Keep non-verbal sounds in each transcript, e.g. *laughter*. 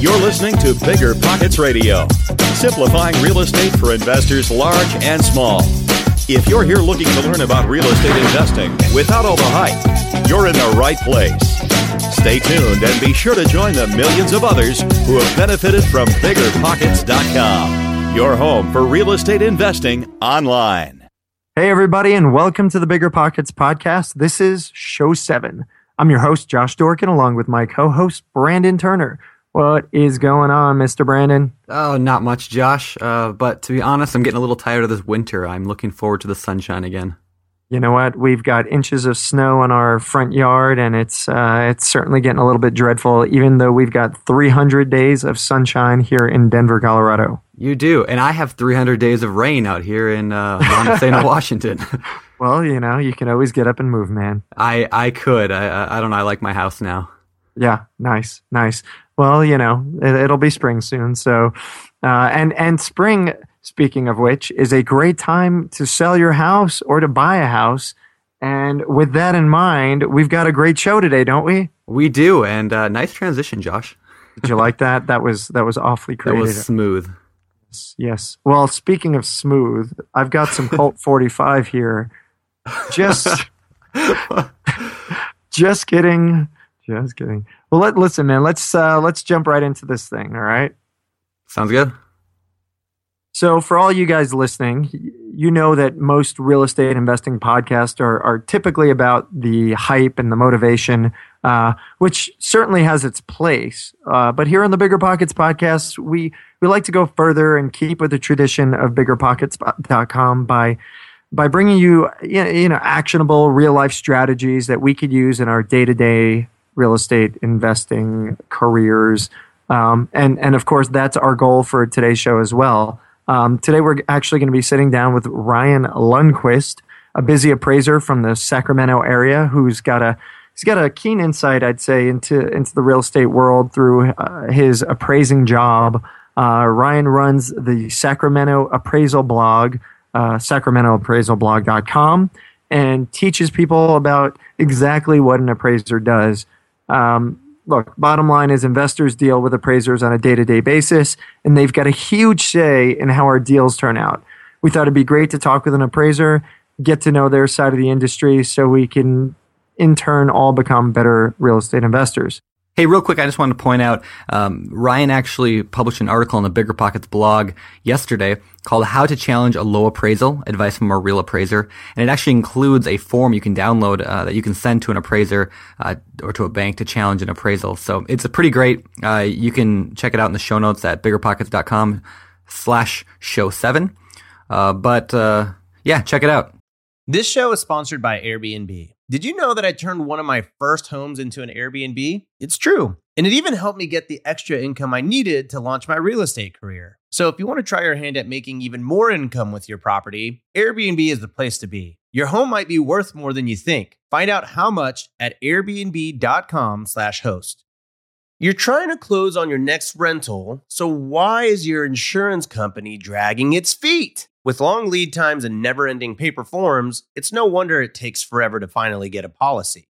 You're listening to Bigger Pockets Radio, simplifying real estate for investors large and small. If you're here looking to learn about real estate investing without all the hype, you're in the right place. Stay tuned and be sure to join the millions of others who have benefited from biggerpockets.com, your home for real estate investing online. Hey, everybody, and welcome to the Bigger Pockets podcast. This is show seven. I'm your host, Josh Dorkin, along with my co host, Brandon Turner. What is going on, Mr. Brandon? Oh, not much, Josh. Uh, but to be honest, I'm getting a little tired of this winter. I'm looking forward to the sunshine again. You know what? We've got inches of snow on our front yard, and it's uh, it's certainly getting a little bit dreadful. Even though we've got 300 days of sunshine here in Denver, Colorado. You do, and I have 300 days of rain out here in uh, Montana, *laughs* Washington. *laughs* well, you know, you can always get up and move, man. I I could. I I don't know. I like my house now. Yeah, nice, nice well, you know, it, will be spring soon. So, uh, and and spring, speaking of which, is a great time to sell your house or to buy a house. And with that in mind, we've got a great show today, don't we? We do, and uh, nice transition, Josh. Did you like that? That was that was awfully creative. That was smooth. Yes. Well, speaking of smooth, I've got some Colt *laughs* 45 here. Just, *laughs* just kidding. Just kidding. Well, let listen, man. Let's uh, let's jump right into this thing. All right. Sounds good. So, for all you guys listening, you know that most real estate investing podcasts are, are typically about the hype and the motivation, uh, which certainly has its place. Uh, but here on the Bigger Pockets podcast, we, we like to go further and keep with the tradition of biggerpockets.com by by bringing you you know actionable real life strategies that we could use in our day to day real estate investing careers. Um, and, and of course, that's our goal for today's show as well. Um, today, we're actually going to be sitting down with Ryan Lundquist, a busy appraiser from the Sacramento area who's got a he's got a keen insight, I'd say, into into the real estate world through uh, his appraising job. Uh, Ryan runs the Sacramento Appraisal blog, uh, sacramentoappraisalblog.com, and teaches people about exactly what an appraiser does. Um, look, bottom line is investors deal with appraisers on a day to day basis, and they've got a huge say in how our deals turn out. We thought it'd be great to talk with an appraiser, get to know their side of the industry so we can, in turn, all become better real estate investors. Hey, real quick, I just wanted to point out um, Ryan actually published an article on the Bigger Pockets blog yesterday called How to Challenge a Low Appraisal Advice from a Real Appraiser. And it actually includes a form you can download uh, that you can send to an appraiser uh, or to a bank to challenge an appraisal. So it's a pretty great. Uh, you can check it out in the show notes at biggerpockets.com slash show seven. Uh, but uh, yeah, check it out. This show is sponsored by Airbnb. Did you know that I turned one of my first homes into an Airbnb? It's true. And it even helped me get the extra income I needed to launch my real estate career. So if you want to try your hand at making even more income with your property, Airbnb is the place to be. Your home might be worth more than you think. Find out how much at airbnb.com/host. You're trying to close on your next rental, so why is your insurance company dragging its feet? With long lead times and never ending paper forms, it's no wonder it takes forever to finally get a policy.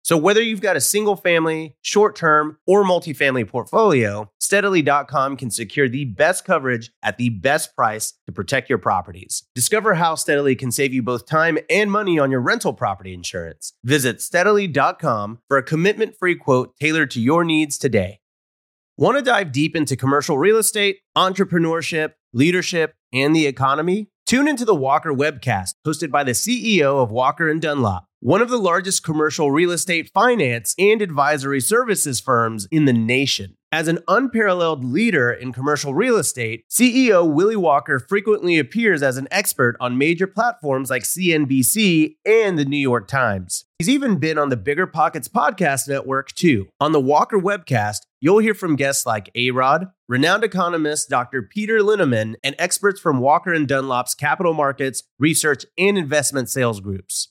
So whether you've got a single family, short term, or multifamily portfolio, steadily.com can secure the best coverage at the best price to protect your properties. Discover how Steadily can save you both time and money on your rental property insurance. Visit steadily.com for a commitment free quote tailored to your needs today. Want to dive deep into commercial real estate, entrepreneurship, leadership, and the economy? Tune into the Walker webcast hosted by the CEO of Walker and Dunlop one of the largest commercial real estate finance and advisory services firms in the nation. As an unparalleled leader in commercial real estate, CEO Willie Walker frequently appears as an expert on major platforms like CNBC and the New York Times. He's even been on the Bigger Pockets podcast network too. On the Walker webcast, you'll hear from guests like A-Rod, renowned economist Dr. Peter Linneman, and experts from Walker and Dunlop's capital markets, research, and investment sales groups.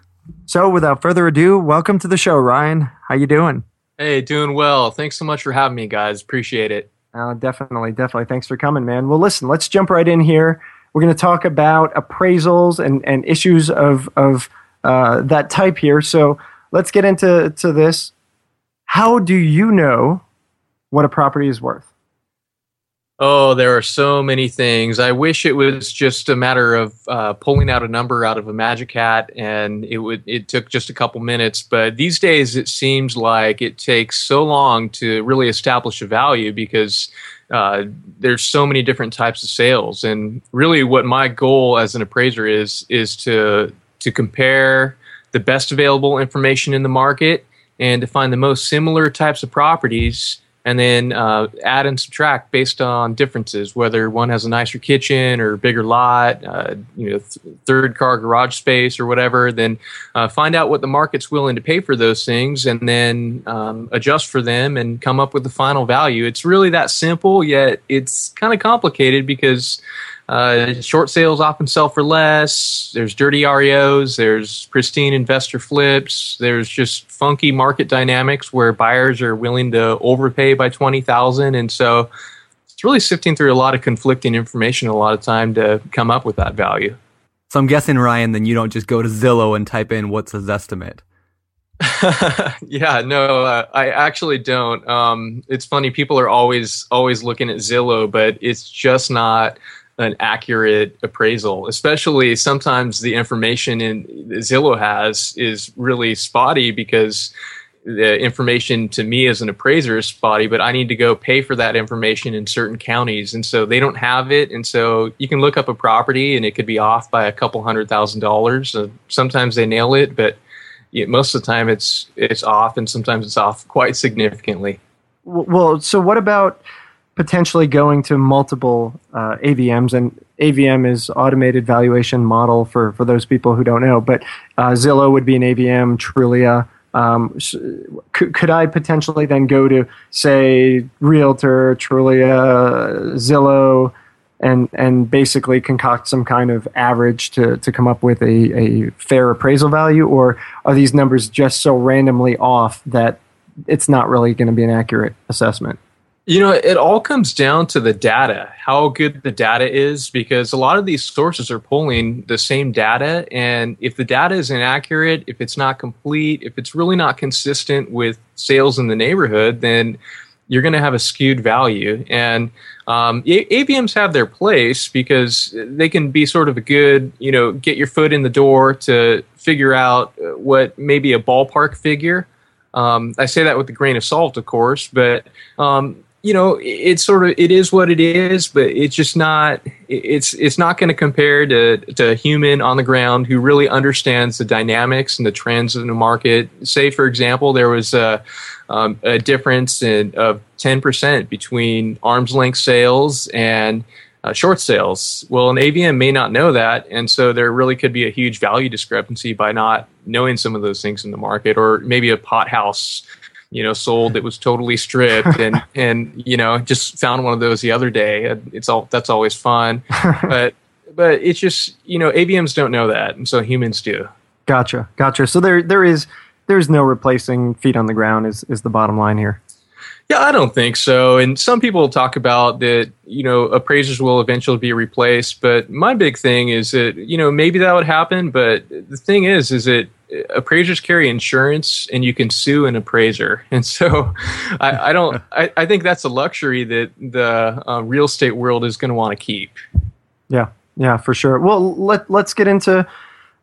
So, without further ado, welcome to the show, Ryan. How you doing? Hey, doing well. Thanks so much for having me, guys. Appreciate it. Uh, definitely, definitely. Thanks for coming, man. Well, listen, let's jump right in here. We're going to talk about appraisals and, and issues of, of uh, that type here. So let's get into to this. How do you know what a property is worth? Oh, there are so many things. I wish it was just a matter of uh, pulling out a number out of a magic hat, and it would. It took just a couple minutes. But these days, it seems like it takes so long to really establish a value because uh, there's so many different types of sales. And really, what my goal as an appraiser is is to to compare the best available information in the market and to find the most similar types of properties and then uh, add and subtract based on differences, whether one has a nicer kitchen or bigger lot, uh, you know, th- third car garage space or whatever. Then uh, find out what the market's willing to pay for those things, and then um, adjust for them and come up with the final value. It's really that simple, yet it's kind of complicated because uh, short sales often sell for less. There's dirty REOs. There's pristine investor flips. There's just funky market dynamics where buyers are willing to overpay by twenty thousand, and so it's really sifting through a lot of conflicting information a lot of time to come up with that value. So I'm guessing Ryan, then you don't just go to Zillow and type in what's his estimate. *laughs* *laughs* yeah, no, uh, I actually don't. Um, it's funny; people are always always looking at Zillow, but it's just not an accurate appraisal. Especially sometimes the information in Zillow has is really spotty because the information to me as an appraiser is spotty, but I need to go pay for that information in certain counties. And so they don't have it. And so you can look up a property and it could be off by a couple hundred thousand dollars. Sometimes they nail it, but most of the time it's it's off and sometimes it's off quite significantly. Well, so what about potentially going to multiple uh, AVMs, and AVM is automated valuation model for for those people who don't know. But uh, Zillow would be an AVM, Trulia. Um, could, could I potentially then go to say Realtor, Trulia, Zillow, and and basically concoct some kind of average to to come up with a, a fair appraisal value, or are these numbers just so randomly off that it's not really going to be an accurate assessment? You know, it all comes down to the data, how good the data is, because a lot of these sources are pulling the same data. And if the data is inaccurate, if it's not complete, if it's really not consistent with sales in the neighborhood, then you're going to have a skewed value. And um, AVMs have their place because they can be sort of a good, you know, get your foot in the door to figure out what maybe a ballpark figure. Um, I say that with a grain of salt, of course, but um, you know it's sort of it is what it is but it's just not it's it's not going to compare to to a human on the ground who really understands the dynamics and the trends in the market say for example there was a um, a difference in of 10% between arm's length sales and uh, short sales. Well, an AVM may not know that, and so there really could be a huge value discrepancy by not knowing some of those things in the market, or maybe a pot house you know, sold that was totally stripped and, *laughs* and, you know, just found one of those the other day. Uh, it's all, that's always fun. *laughs* but, but it's just, you know, AVMs don't know that. And so humans do. Gotcha. Gotcha. So there, there is, there's no replacing feet on the ground is, is the bottom line here. Yeah, I don't think so. And some people talk about that, you know, appraisers will eventually be replaced. But my big thing is that, you know, maybe that would happen. But the thing is, is that appraisers carry insurance and you can sue an appraiser. *laughs* And so I, I don't, *laughs* I, I, think that's a luxury that the uh, real estate world is going to want to keep. Yeah, yeah, for sure. Well, let, let's get into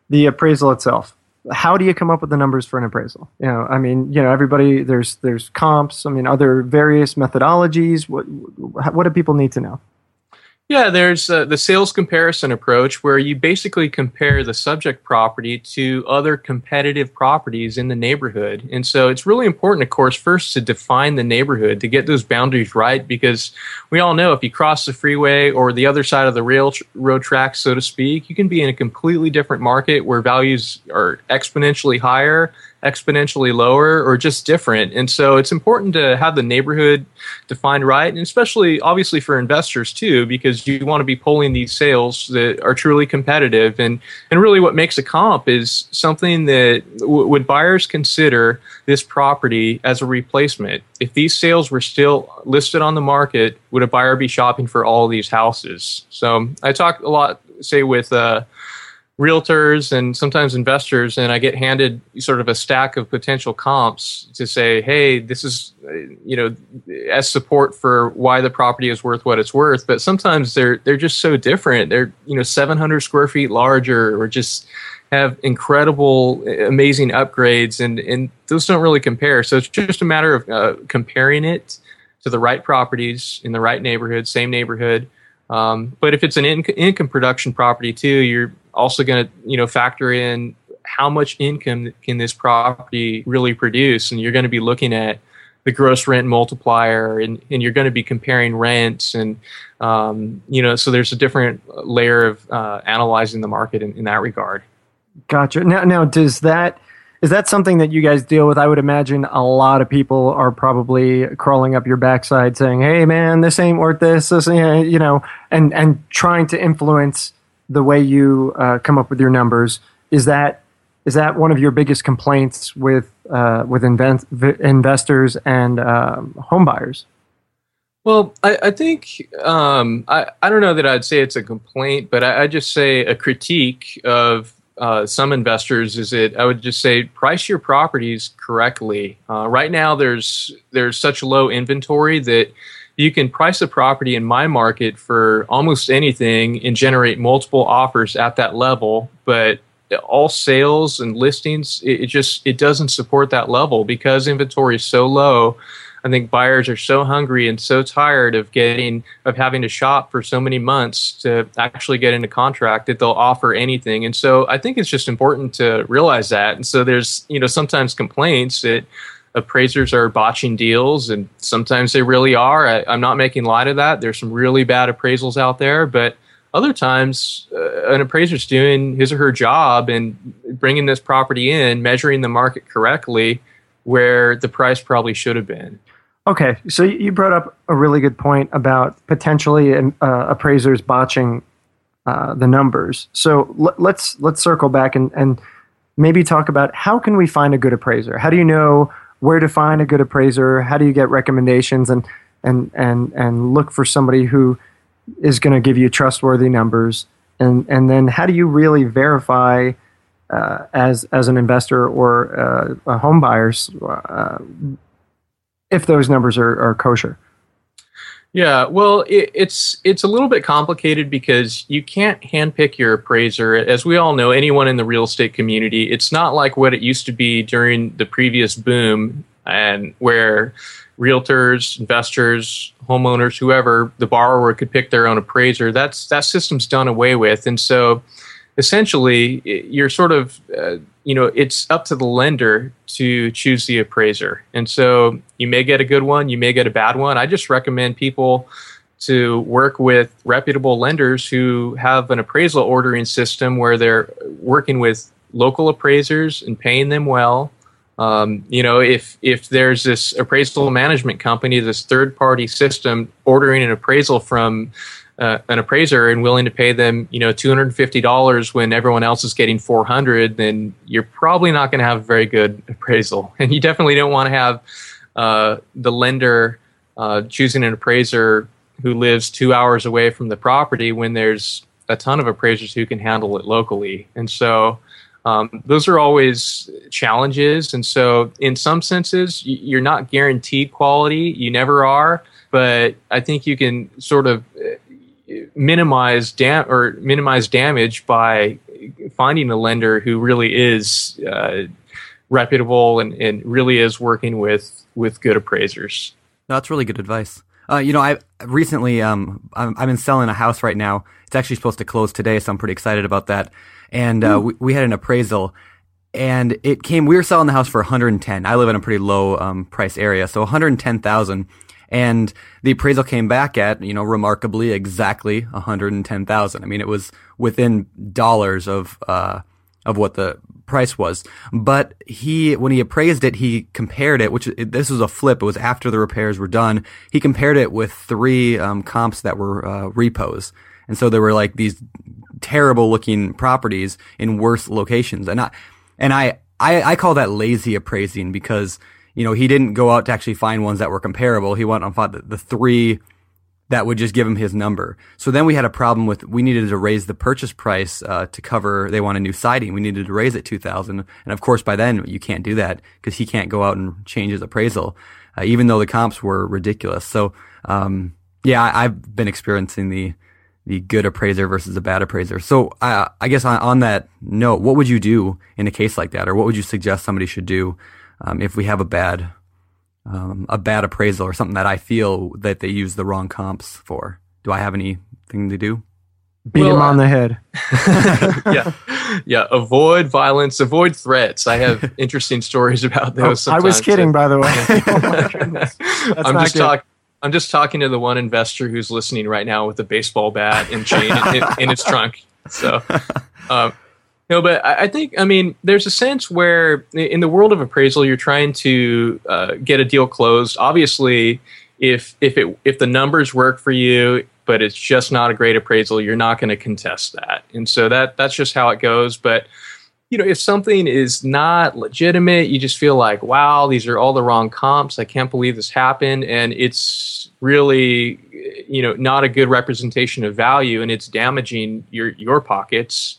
the appraisal itself. How do you come up with the numbers for an appraisal? You know, I mean, you know, everybody there's there's comps. I mean, are there various methodologies? What what do people need to know? Yeah, there's uh, the sales comparison approach where you basically compare the subject property to other competitive properties in the neighborhood. And so it's really important, of course, first to define the neighborhood, to get those boundaries right, because we all know if you cross the freeway or the other side of the railroad tracks, so to speak, you can be in a completely different market where values are exponentially higher exponentially lower or just different. And so it's important to have the neighborhood defined right, and especially obviously for investors too, because you want to be pulling these sales that are truly competitive. And, and really what makes a comp is something that w- would buyers consider this property as a replacement. If these sales were still listed on the market, would a buyer be shopping for all these houses? So I talk a lot, say, with uh, realtors and sometimes investors and I get handed sort of a stack of potential comps to say, hey, this is, you know, as support for why the property is worth what it's worth. But sometimes they're they're just so different. They're you know 700 square feet larger or just have incredible, amazing upgrades, and and those don't really compare. So it's just a matter of uh, comparing it to the right properties in the right neighborhood, same neighborhood. Um, but if it's an in- income production property too, you're also going to you know factor in how much income can this property really produce, and you're going to be looking at the gross rent multiplier, and, and you're going to be comparing rents, and um, you know, so there's a different layer of uh, analyzing the market in, in that regard. Gotcha. Now, now, does that is that something that you guys deal with? I would imagine a lot of people are probably crawling up your backside saying, "Hey, man, this ain't worth this." This, you know, and and trying to influence the way you uh, come up with your numbers. Is that is that one of your biggest complaints with uh, with invent- investors and um, home buyers? Well, I, I think um, I, I don't know that I'd say it's a complaint, but I, I just say a critique of uh, some investors is it I would just say price your properties correctly. Uh, right now, there's there's such low inventory that you can price a property in my market for almost anything and generate multiple offers at that level, but all sales and listings it, just it doesn't support that level because inventory is so low I think buyers are so hungry and so tired of getting of having to shop for so many months to actually get into contract that they'll offer anything. And so I think it's just important to realize that. And so there's you know sometimes complaints that appraisers are botching deals, and sometimes they really are. I, am not making light of that. There's some really bad appraisals out there, but other times uh, an appraiser's doing his or her job and bringing this property in, measuring the market correctly where the price probably should have been. Okay, so you brought up a really good point about potentially uh, appraisers botching uh, the numbers. So l- let's let's circle back and, and maybe talk about how can we find a good appraiser? How do you know where to find a good appraiser? How do you get recommendations and and and and look for somebody who is going to give you trustworthy numbers? And and then how do you really verify uh, as as an investor or uh, a home buyer uh, if those numbers are, are kosher. Yeah, well, it, it's it's a little bit complicated because you can't handpick your appraiser. As we all know, anyone in the real estate community, it's not like what it used to be during the previous boom, and where realtors, investors, homeowners, whoever, the borrower could pick their own appraiser. That's that system's done away with, and so essentially you're sort of uh, you know it's up to the lender to choose the appraiser. And so you may get a good one you may get a bad one. I just recommend people to work with reputable lenders who have an appraisal ordering system where they're working with local appraisers and paying them well. Um, you know if if there's this appraisal management company this third party system ordering an appraisal from uh, an appraiser and willing to pay them, you know, two hundred and fifty dollars when everyone else is getting four hundred, then you're probably not going to have a very good *laughs* appraisal, and you definitely don't want to have uh, the lender uh, choosing an appraiser who lives two hours away from the property when there's a ton of appraisers who can handle it locally, and so. Um, those are always challenges. And so, in some senses, you're not guaranteed quality. You never are. But I think you can sort of uh, minimize dam or minimize damage by finding a lender who really is uh, reputable and, and really is working with with good appraisers. No, that's really good advice. Uh, you know, I recently um, I'm, I've been selling a house right now. It's actually supposed to close today, so I'm pretty excited about that. And uh, we, we had an appraisal, and it came. We were selling the house for 110. I live in a pretty low um, price area, so 110,000. And the appraisal came back at, you know, remarkably exactly 110,000. I mean, it was within dollars of, uh, of what the price was. But he, when he appraised it, he compared it, which this was a flip. It was after the repairs were done. He compared it with three um, comps that were uh, repos. And so there were like these terrible looking properties in worse locations. And I, and I, I, I call that lazy appraising because, you know, he didn't go out to actually find ones that were comparable. He went and found the, the three that would just give him his number. So then we had a problem with we needed to raise the purchase price uh, to cover. They want a new siding. We needed to raise it two thousand, and of course by then you can't do that because he can't go out and change his appraisal, uh, even though the comps were ridiculous. So um, yeah, I, have been experiencing the the good appraiser versus a bad appraiser. So uh, I guess on, on, that note, what would you do in a case like that, or what would you suggest somebody should do um, if we have a bad um, a bad appraisal or something that I feel that they use the wrong comps for? Do I have anything to do? Beat well, him on the head. *laughs* *laughs* yeah, yeah. Avoid violence. Avoid threats. I have *laughs* interesting stories about those. Oh, I was kidding, by the way. oh I'm just talking. I'm just talking to the one investor who's listening right now with a baseball bat and chain in, in, in his trunk. So, um, no, but I think I mean there's a sense where in the world of appraisal you're trying to uh, get a deal closed. Obviously, if if it if the numbers work for you, but it's just not a great appraisal, you're not going to contest that, and so that that's just how it goes. But you know, if something is not legitimate, you just feel like, wow, these are all the wrong comps. I can't believe this happened, and it's really you know not a good representation of value, and it's damaging your your pockets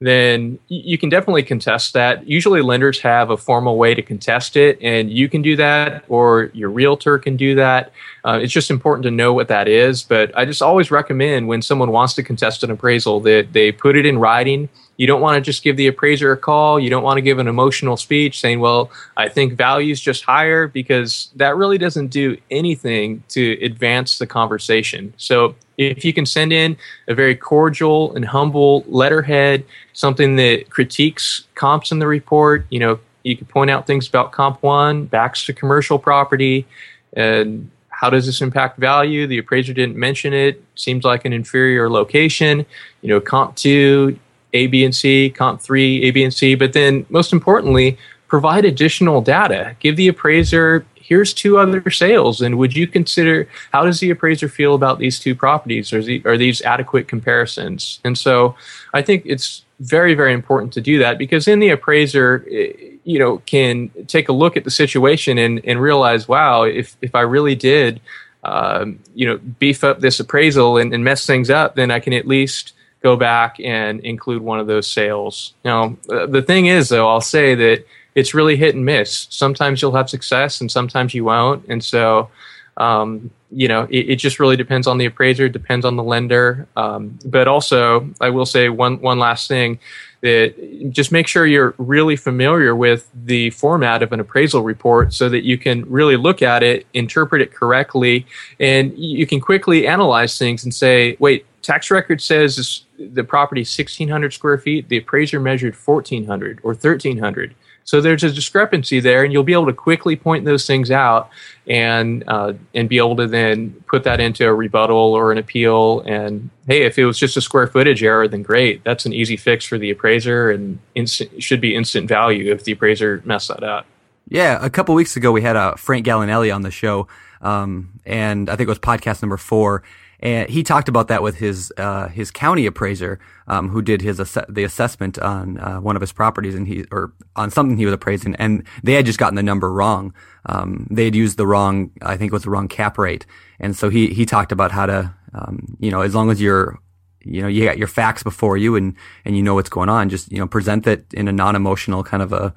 then you can definitely contest that. Usually, lenders have a formal way to contest it, and you can do that, or your realtor can do that. Uh, it's just important to know what that is. But I just always recommend when someone wants to contest an appraisal that they put it in writing you don't want to just give the appraiser a call. You don't want to give an emotional speech saying, well, I think value is just higher because that really doesn't do anything to advance the conversation. So if you can send in a very cordial and humble letterhead, something that critiques comps in the report, you know, you can point out things about comp one, backs to commercial property, and how does this impact value? The appraiser didn't mention it. Seems like an inferior location. You know, comp two, a, B, and C, comp three, A, B, and C, but then most importantly, provide additional data. Give the appraiser, here's two other sales, and would you consider how does the appraiser feel about these two properties? Are, the, are these adequate comparisons? And so I think it's very, very important to do that because then the appraiser, eh, you know, can take a look at the situation and, and realize, wow, if, if I really did, um, you know, beef up this appraisal and, and mess things up, then I can at least go back and include one of those sales. Now, uh, the thing is, though, I'll say that it's really hit and miss. Sometimes you'll have success and sometimes you won't. And so, um, you know, it, it, just really depends on the appraiser, depends on the lender. Um, but also, I will say one, one last thing that just make sure you're really familiar with the format of an appraisal report so that you can really look at it, interpret it correctly, and you can quickly analyze things and say, wait, tax record says the property is 1600 square feet the appraiser measured 1400 or 1300 so there's a discrepancy there and you'll be able to quickly point those things out and uh, and be able to then put that into a rebuttal or an appeal. And hey if it was just a square footage error then great. That's an easy fix for the appraiser and instant, should be instant value if the appraiser messed that up. Yeah a couple weeks ago we had uh, frank gallinelli on the show um, and i think it was podcast number four and he talked about that with his uh, his county appraiser, um, who did his ass- the assessment on uh, one of his properties, and he or on something he was appraising, and they had just gotten the number wrong. Um, they had used the wrong, I think it was the wrong cap rate, and so he he talked about how to, um, you know, as long as you're you know, you got your facts before you and, and you know what's going on. Just, you know, present it in a non-emotional kind of a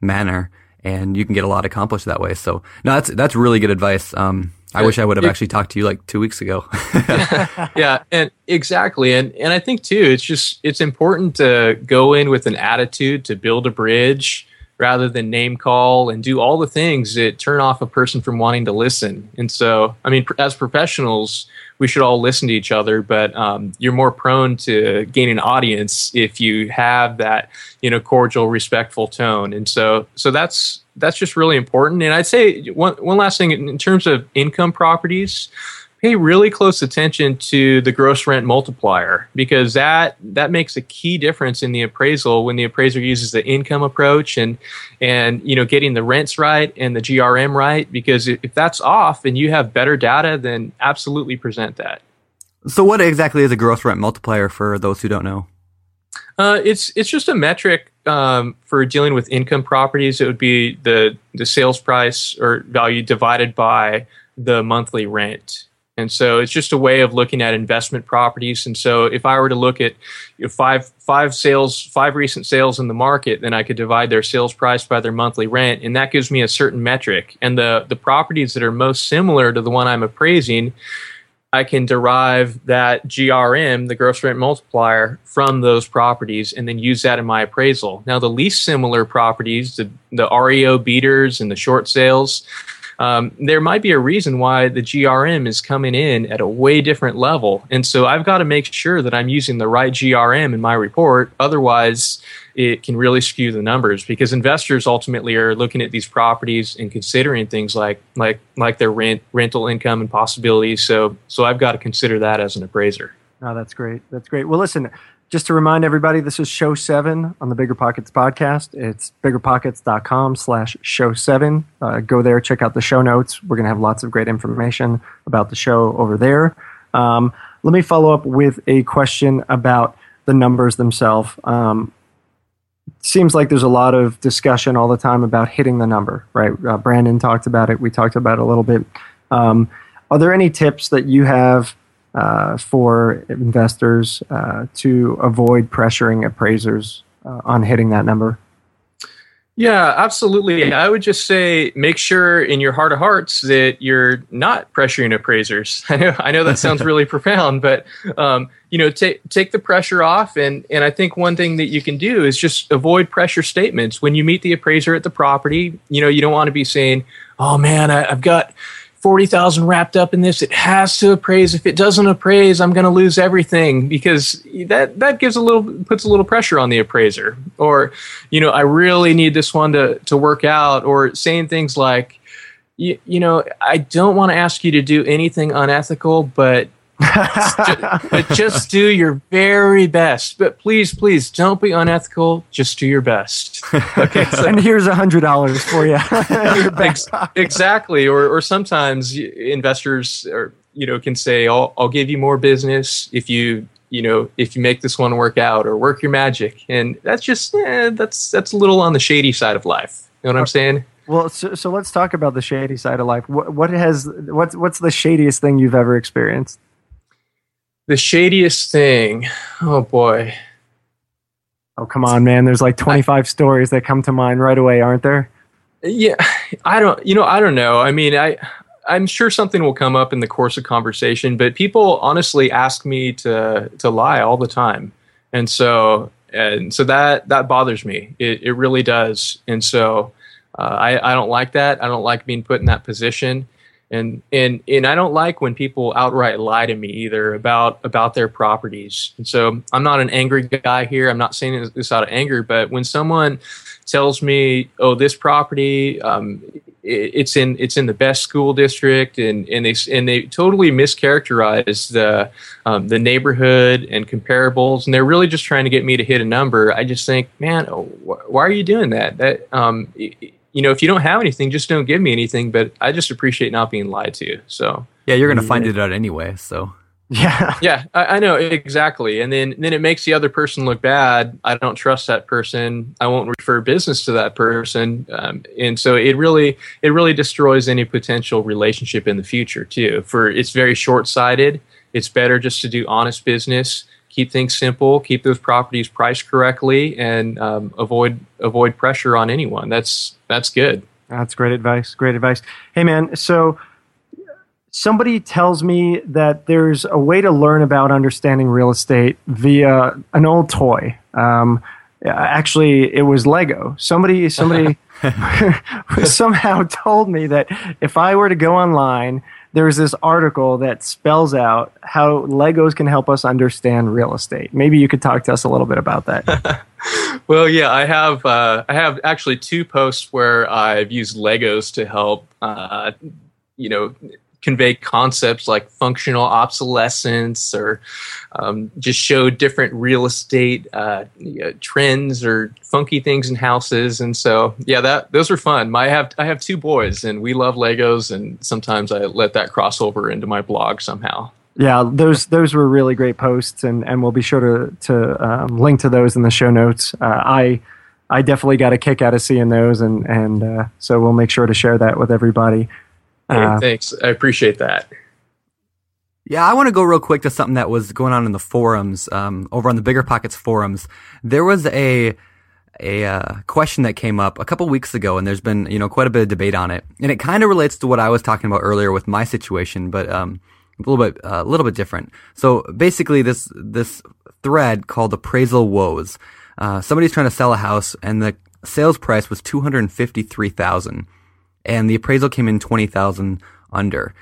manner and you can get a lot accomplished that way. So no, that's, that's really good advice. Um, I wish I would have actually talked to you like two weeks ago. *laughs* *laughs* yeah, and exactly, and and I think too, it's just it's important to go in with an attitude to build a bridge rather than name call and do all the things that turn off a person from wanting to listen. And so, I mean, as professionals, we should all listen to each other, but um, you're more prone to gain an audience if you have that, you know, cordial, respectful tone. And so, so that's that's just really important. And I'd say one one last thing in terms of income properties pay really close attention to the gross rent multiplier because that that makes a key difference in the appraisal when the appraiser uses the income approach and and you know getting the rents right and the GRM right because if that's off and you have better data then absolutely present that. So what exactly is a gross rent multiplier for those who don't know? Uh, it's it's just a metric um, for dealing with income properties. It would be the the sales price or value divided by the monthly rent. And so it's just a way of looking at investment properties. And so if I were to look at you know, five five sales, five recent sales in the market, then I could divide their sales price by their monthly rent, and that gives me a certain metric. And the the properties that are most similar to the one I'm appraising, I can derive that GRM, the gross rent multiplier, from those properties and then use that in my appraisal. Now, the least similar properties, the, the REO beaters and the short sales, um, there might be a reason why the GRM is coming in at a way different level. And so I've got to make sure that I'm using the right GRM in my report. Otherwise, it can really skew the numbers because investors ultimately are looking at these properties and considering things like like like their rent rental income and possibilities. So so I've got to consider that as an appraiser. Oh, that's great. That's great. Well, listen, just to remind everybody, this is show seven on the Bigger Pockets podcast. It's biggerpockets.com slash show seven. Uh, go there, check out the show notes. We're going to have lots of great information about the show over there. Um, let me follow up with a question about the numbers themselves. Um, seems like there's a lot of discussion all the time about hitting the number, right? Uh, Brandon talked about it. We talked about it a little bit. Um, are there any tips that you have uh, for investors uh, to avoid pressuring appraisers uh, on hitting that number? Yeah, absolutely. I would just say make sure in your heart of hearts that you're not pressuring appraisers. *laughs* I know, I know that sounds really *laughs* profound, but um, you know, take take the pressure off. And and I think one thing that you can do is just avoid pressure statements when you meet the appraiser at the property. You know, you don't want to be saying, "Oh man, I, I've got." 40,000 wrapped up in this. It has to appraise. If it doesn't appraise, I'm going to lose everything because that, that gives a little, puts a little pressure on the appraiser. Or, you know, I really need this one to, to work out. Or saying things like, you, you know, I don't want to ask you to do anything unethical, but *laughs* but just do your very best. But please, please don't be unethical. Just do your best. *laughs* Okay. So, and here's a hundred dollars for *laughs* you. exactly. Or, or sometimes investors or you know can say, "I'll, I'll give you more business if you you know if you make this one work out or work your magic." And that's just eh, that's that's a little on the shady side of life. You know what I'm saying? Well, so, so let's talk about the shady side of life. What, what has what's what's the shadiest thing you've ever experienced? The shadiest thing. Oh boy. Oh come on, man! There's like 25 I, stories that come to mind right away, aren't there? Yeah, I don't. You know, I don't know. I mean, I I'm sure something will come up in the course of conversation, but people honestly ask me to to lie all the time, and so and so that that bothers me. It it really does, and so uh, I I don't like that. I don't like being put in that position and and and I don't like when people outright lie to me either about about their properties. And so I'm not an angry guy here. I'm not saying this out of anger, but when someone tells me, "Oh, this property, um, it, it's in it's in the best school district," and and they and they totally mischaracterize the um, the neighborhood and comparables, and they're really just trying to get me to hit a number. I just think, man, oh, wh- why are you doing that? That um, it, you know, if you don't have anything, just don't give me anything. But I just appreciate not being lied to. So yeah, you're gonna find it out anyway. So yeah, *laughs* yeah, I, I, know exactly. And then then it makes the other person look bad. I don't trust that person. I won't refer business to that person. Um, and so it really it really destroys any potential relationship in the future too. For it's very short sighted. It's better just to do honest business keep things simple, keep those properties priced correctly, and um, avoid avoid pressure on anyone. That's that's good. That's great advice. Great advice. Hey, man. So somebody tells me that there's a way to learn about understanding real estate via an old toy. Um, actually, it was Lego. Somebody, somebody *laughs* *laughs* somehow told me that if I were to go online, there's this article that spells out how Legos can help us understand real estate. Maybe you could talk to us a little bit about that. *laughs* well, yeah, I have. Uh, I have actually two posts where I've used Legos to help. Uh, you know, convey concepts like functional obsolescence or um, just show different real estate uh, trends or funky things in houses. And so yeah that those are fun. My, I have I have two boys and we love Legos and sometimes I let that cross over into my blog somehow. Yeah those those were really great posts and and we'll be sure to to um, link to those in the show notes. Uh, I I definitely got a kick out of seeing those and and uh, so we'll make sure to share that with everybody uh, thanks. I appreciate that. Yeah, I want to go real quick to something that was going on in the forums, um, over on the Bigger Pockets forums. There was a a uh, question that came up a couple weeks ago, and there's been you know quite a bit of debate on it, and it kind of relates to what I was talking about earlier with my situation, but um, a little bit uh, a little bit different. So basically, this this thread called appraisal woes. Uh, somebody's trying to sell a house, and the sales price was two hundred fifty three thousand and the appraisal came in 20,000 under.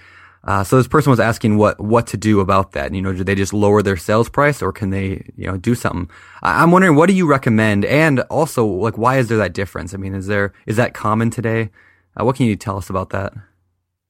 Uh, so this person was asking what what to do about that. You know, do they just lower their sales price, or can they you know do something? I, am wondering what do you recommend, and also like why is there that difference? I mean, is there is that common today? Uh, what can you tell us about that?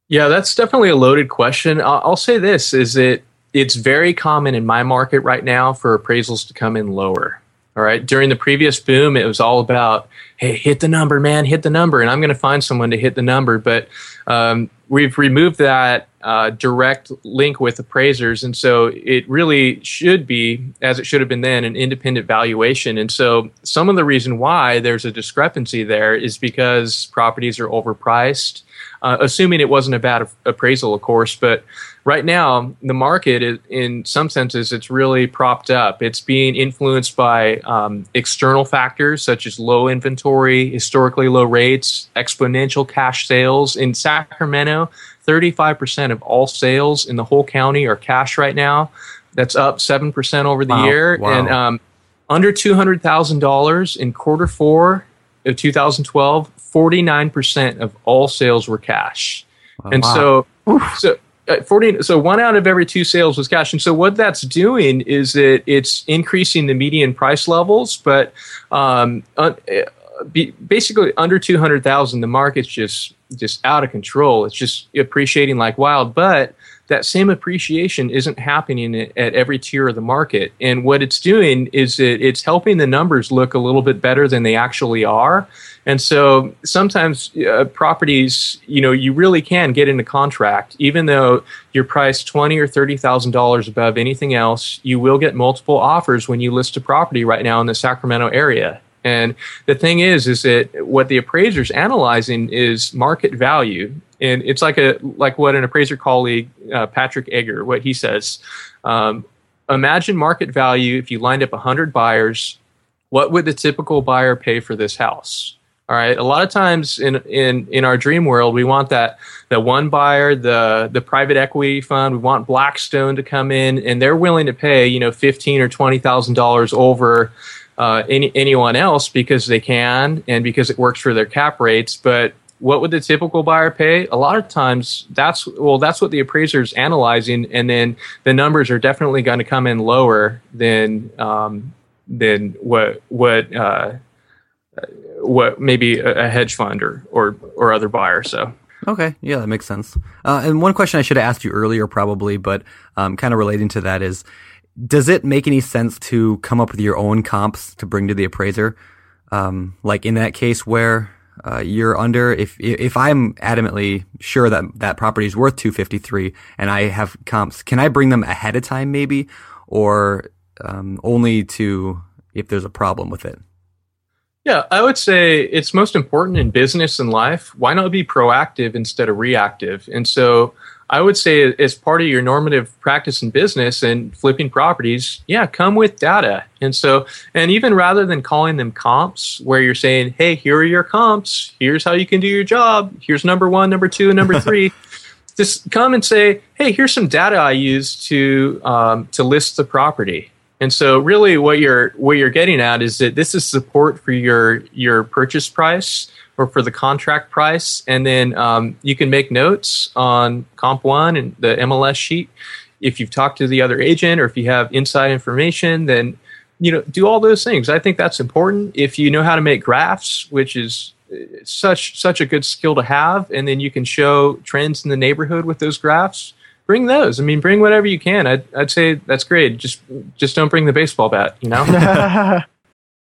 Yeah, that's definitely a loaded question. I'll, I'll say this: is it it's very common in my market right now for appraisals to come in lower. All right. During the previous boom, it was all about, hey, hit the number, man, hit the number. And I'm going to find someone to hit the number. But um, we've removed that uh, direct link with appraisers. And so it really should be, as it should have been then, an independent valuation. And so some of the reason why there's a discrepancy there is because properties are overpriced, uh, assuming it wasn't a bad appraisal, of course. But right now the market is, in some senses it's really propped up it's being influenced by um, external factors such as low inventory historically low rates exponential cash sales in sacramento 35% of all sales in the whole county are cash right now that's up 7% over the wow. year wow. and um, under $200000 in quarter four of 2012 49% of all sales were cash. And wow. so so uh, 40 so one out of every two sales was cash. And so what that's doing is that it's increasing the median price levels but um, uh, be, basically under 200000 the market's just just out of control. It's just appreciating like wild. But that same appreciation isn't happening at every tier of the market and what it's doing is that it's helping the numbers look a little bit better than they actually are and so sometimes uh, properties, you know, you really can get into contract, even though you're priced twenty or thirty thousand dollars above anything else. You will get multiple offers when you list a property right now in the Sacramento area. And the thing is, is that what the appraiser's analyzing is market value, and it's like a like what an appraiser colleague, uh, Patrick Egger, what he says. Um, imagine market value if you lined up hundred buyers. What would the typical buyer pay for this house? All right. A lot of times in in in our dream world, we want that that one buyer, the the private equity fund. We want Blackstone to come in, and they're willing to pay you know fifteen or twenty thousand dollars over uh, any anyone else because they can and because it works for their cap rates. But what would the typical buyer pay? A lot of times, that's well, that's what the appraiser is analyzing, and then the numbers are definitely going to come in lower than um, than what what. Uh, what maybe a, hedge fund or, or or other buyer. So Okay, yeah, that makes sense. Uh, and one question I should have asked you earlier, probably, but um, kind of relating to that is, does it make any sense to come up with your own comps to bring to the appraiser? Um, like in that case where uh, you're under, if if I'm adamantly sure that that property is worth 253 and I have comps, can I bring them ahead of time, maybe, or um, only to if there's a problem with it? Yeah, I would say it's most important in business and life. Why not be proactive instead of reactive? And so I would say as part of your normative practice in business and flipping properties, yeah, come with data. And so, and even rather than calling them comps, where you're saying, hey, here are your comps, here's how you can do your job, here's number one, number two, and number *laughs* three. just come and say, hey, here's some data I use to um, to list the property. And so, really, what you're what you're getting at is that this is support for your your purchase price or for the contract price, and then um, you can make notes on Comp One and the MLS sheet. If you've talked to the other agent, or if you have inside information, then you know do all those things. I think that's important. If you know how to make graphs, which is uh, such such a good skill to have, and then you can show trends in the neighborhood with those graphs. Bring those. I mean, bring whatever you can. I'd, I'd say that's great. Just just don't bring the baseball bat. You know. *laughs* *laughs*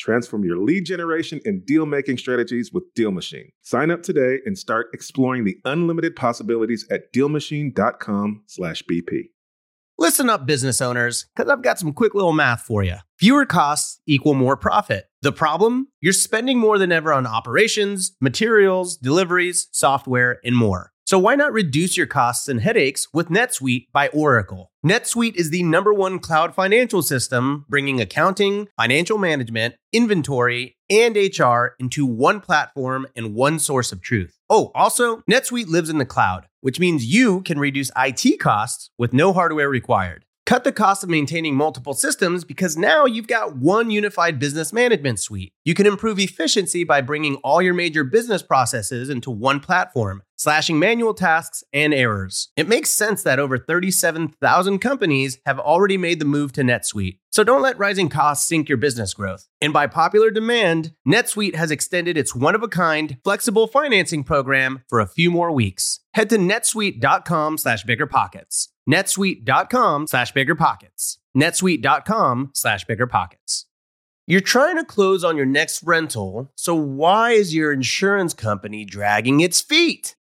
Transform your lead generation and deal making strategies with Deal Machine. Sign up today and start exploring the unlimited possibilities at dealmachine.com/bp. Listen up, business owners, because I've got some quick little math for you. Fewer costs equal more profit. The problem? You're spending more than ever on operations, materials, deliveries, software, and more. So why not reduce your costs and headaches with NetSuite by Oracle? NetSuite is the number one cloud financial system, bringing accounting, financial management, inventory, and HR into one platform and one source of truth. Oh, also, NetSuite lives in the cloud, which means you can reduce IT costs with no hardware required. Cut the cost of maintaining multiple systems because now you've got one unified business management suite. You can improve efficiency by bringing all your major business processes into one platform, slashing manual tasks and errors. It makes sense that over 37,000 companies have already made the move to NetSuite. So don't let rising costs sink your business growth. And by popular demand, NetSuite has extended its one of a kind, flexible financing program for a few more weeks. Head to netsuite.com slash biggerpockets netsuite.com slash biggerpockets. netsuite.com slash biggerpockets. You're trying to close on your next rental, so why is your insurance company dragging its feet?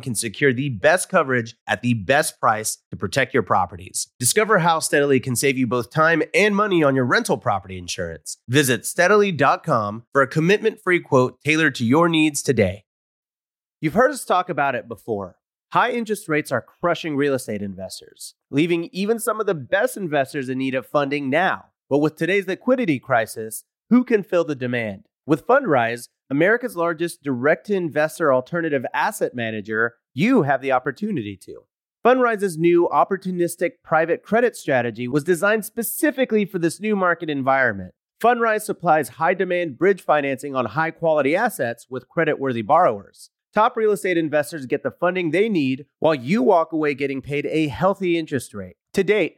can secure the best coverage at the best price to protect your properties. Discover how Steadily can save you both time and money on your rental property insurance. Visit steadily.com for a commitment free quote tailored to your needs today. You've heard us talk about it before. High interest rates are crushing real estate investors, leaving even some of the best investors in need of funding now. But with today's liquidity crisis, who can fill the demand? With Fundrise, America's largest direct to investor alternative asset manager, you have the opportunity to. Fundrise's new opportunistic private credit strategy was designed specifically for this new market environment. Fundrise supplies high demand bridge financing on high quality assets with credit worthy borrowers. Top real estate investors get the funding they need while you walk away getting paid a healthy interest rate. To date,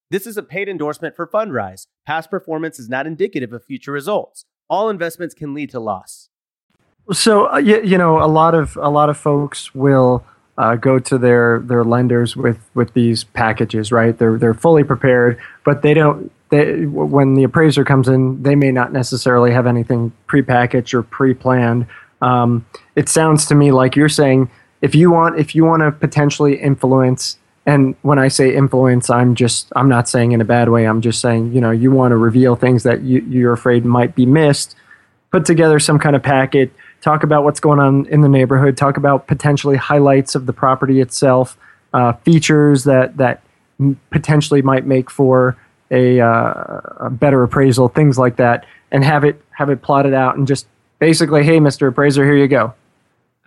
This is a paid endorsement for Fundrise. Past performance is not indicative of future results. All investments can lead to loss. So uh, you, you know, a lot of a lot of folks will uh, go to their their lenders with with these packages, right? They're they're fully prepared, but they don't. They, when the appraiser comes in, they may not necessarily have anything prepackaged or pre-planned. Um, it sounds to me like you're saying if you want if you want to potentially influence and when I say influence, I'm just I'm not saying in a bad way. I'm just saying you know you want to reveal things that you, you're afraid might be missed. Put together some kind of packet. Talk about what's going on in the neighborhood. Talk about potentially highlights of the property itself, uh, features that that potentially might make for a, uh, a better appraisal, things like that, and have it have it plotted out and just basically, hey, Mr. Appraiser, here you go.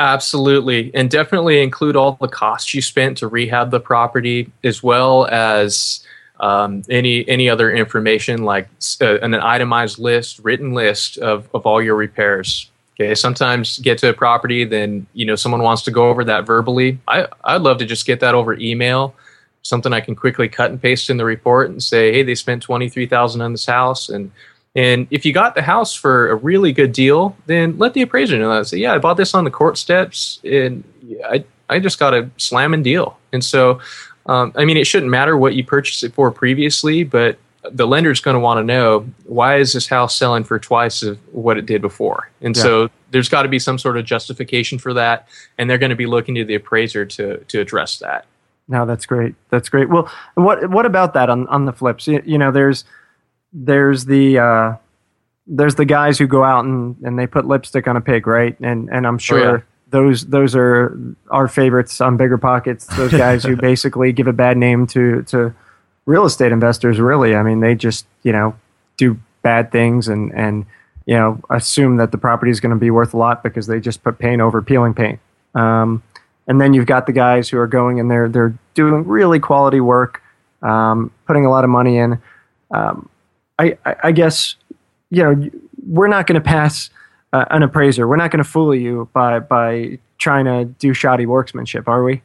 Absolutely. And definitely include all the costs you spent to rehab the property as well as um, any any other information like uh, an itemized list, written list of, of all your repairs. Okay, sometimes get to a property, then you know someone wants to go over that verbally. I I'd love to just get that over email, something I can quickly cut and paste in the report and say, hey, they spent twenty three thousand on this house, and and if you got the house for a really good deal, then let the appraiser know that. Say, yeah, I bought this on the court steps, and I I just got a slamming deal. And so, um, I mean, it shouldn't matter what you purchased it for previously, but the lender's going to want to know why is this house selling for twice of what it did before. And yeah. so, there's got to be some sort of justification for that, and they're going to be looking to the appraiser to to address that. No, that's great. That's great. Well, what what about that on on the flips? You, you know, there's there's the uh, there's the guys who go out and, and they put lipstick on a pig, right? And and I'm sure oh, yeah. those those are our favorites on bigger pockets. Those *laughs* guys who basically give a bad name to to real estate investors. Really, I mean, they just you know do bad things and and you know assume that the property is going to be worth a lot because they just put paint over peeling paint. Um, and then you've got the guys who are going and they're they're doing really quality work, um, putting a lot of money in. Um, I, I, guess you know we're not going to pass uh, an appraiser. We're not going to fool you by by trying to do shoddy workmanship, are we?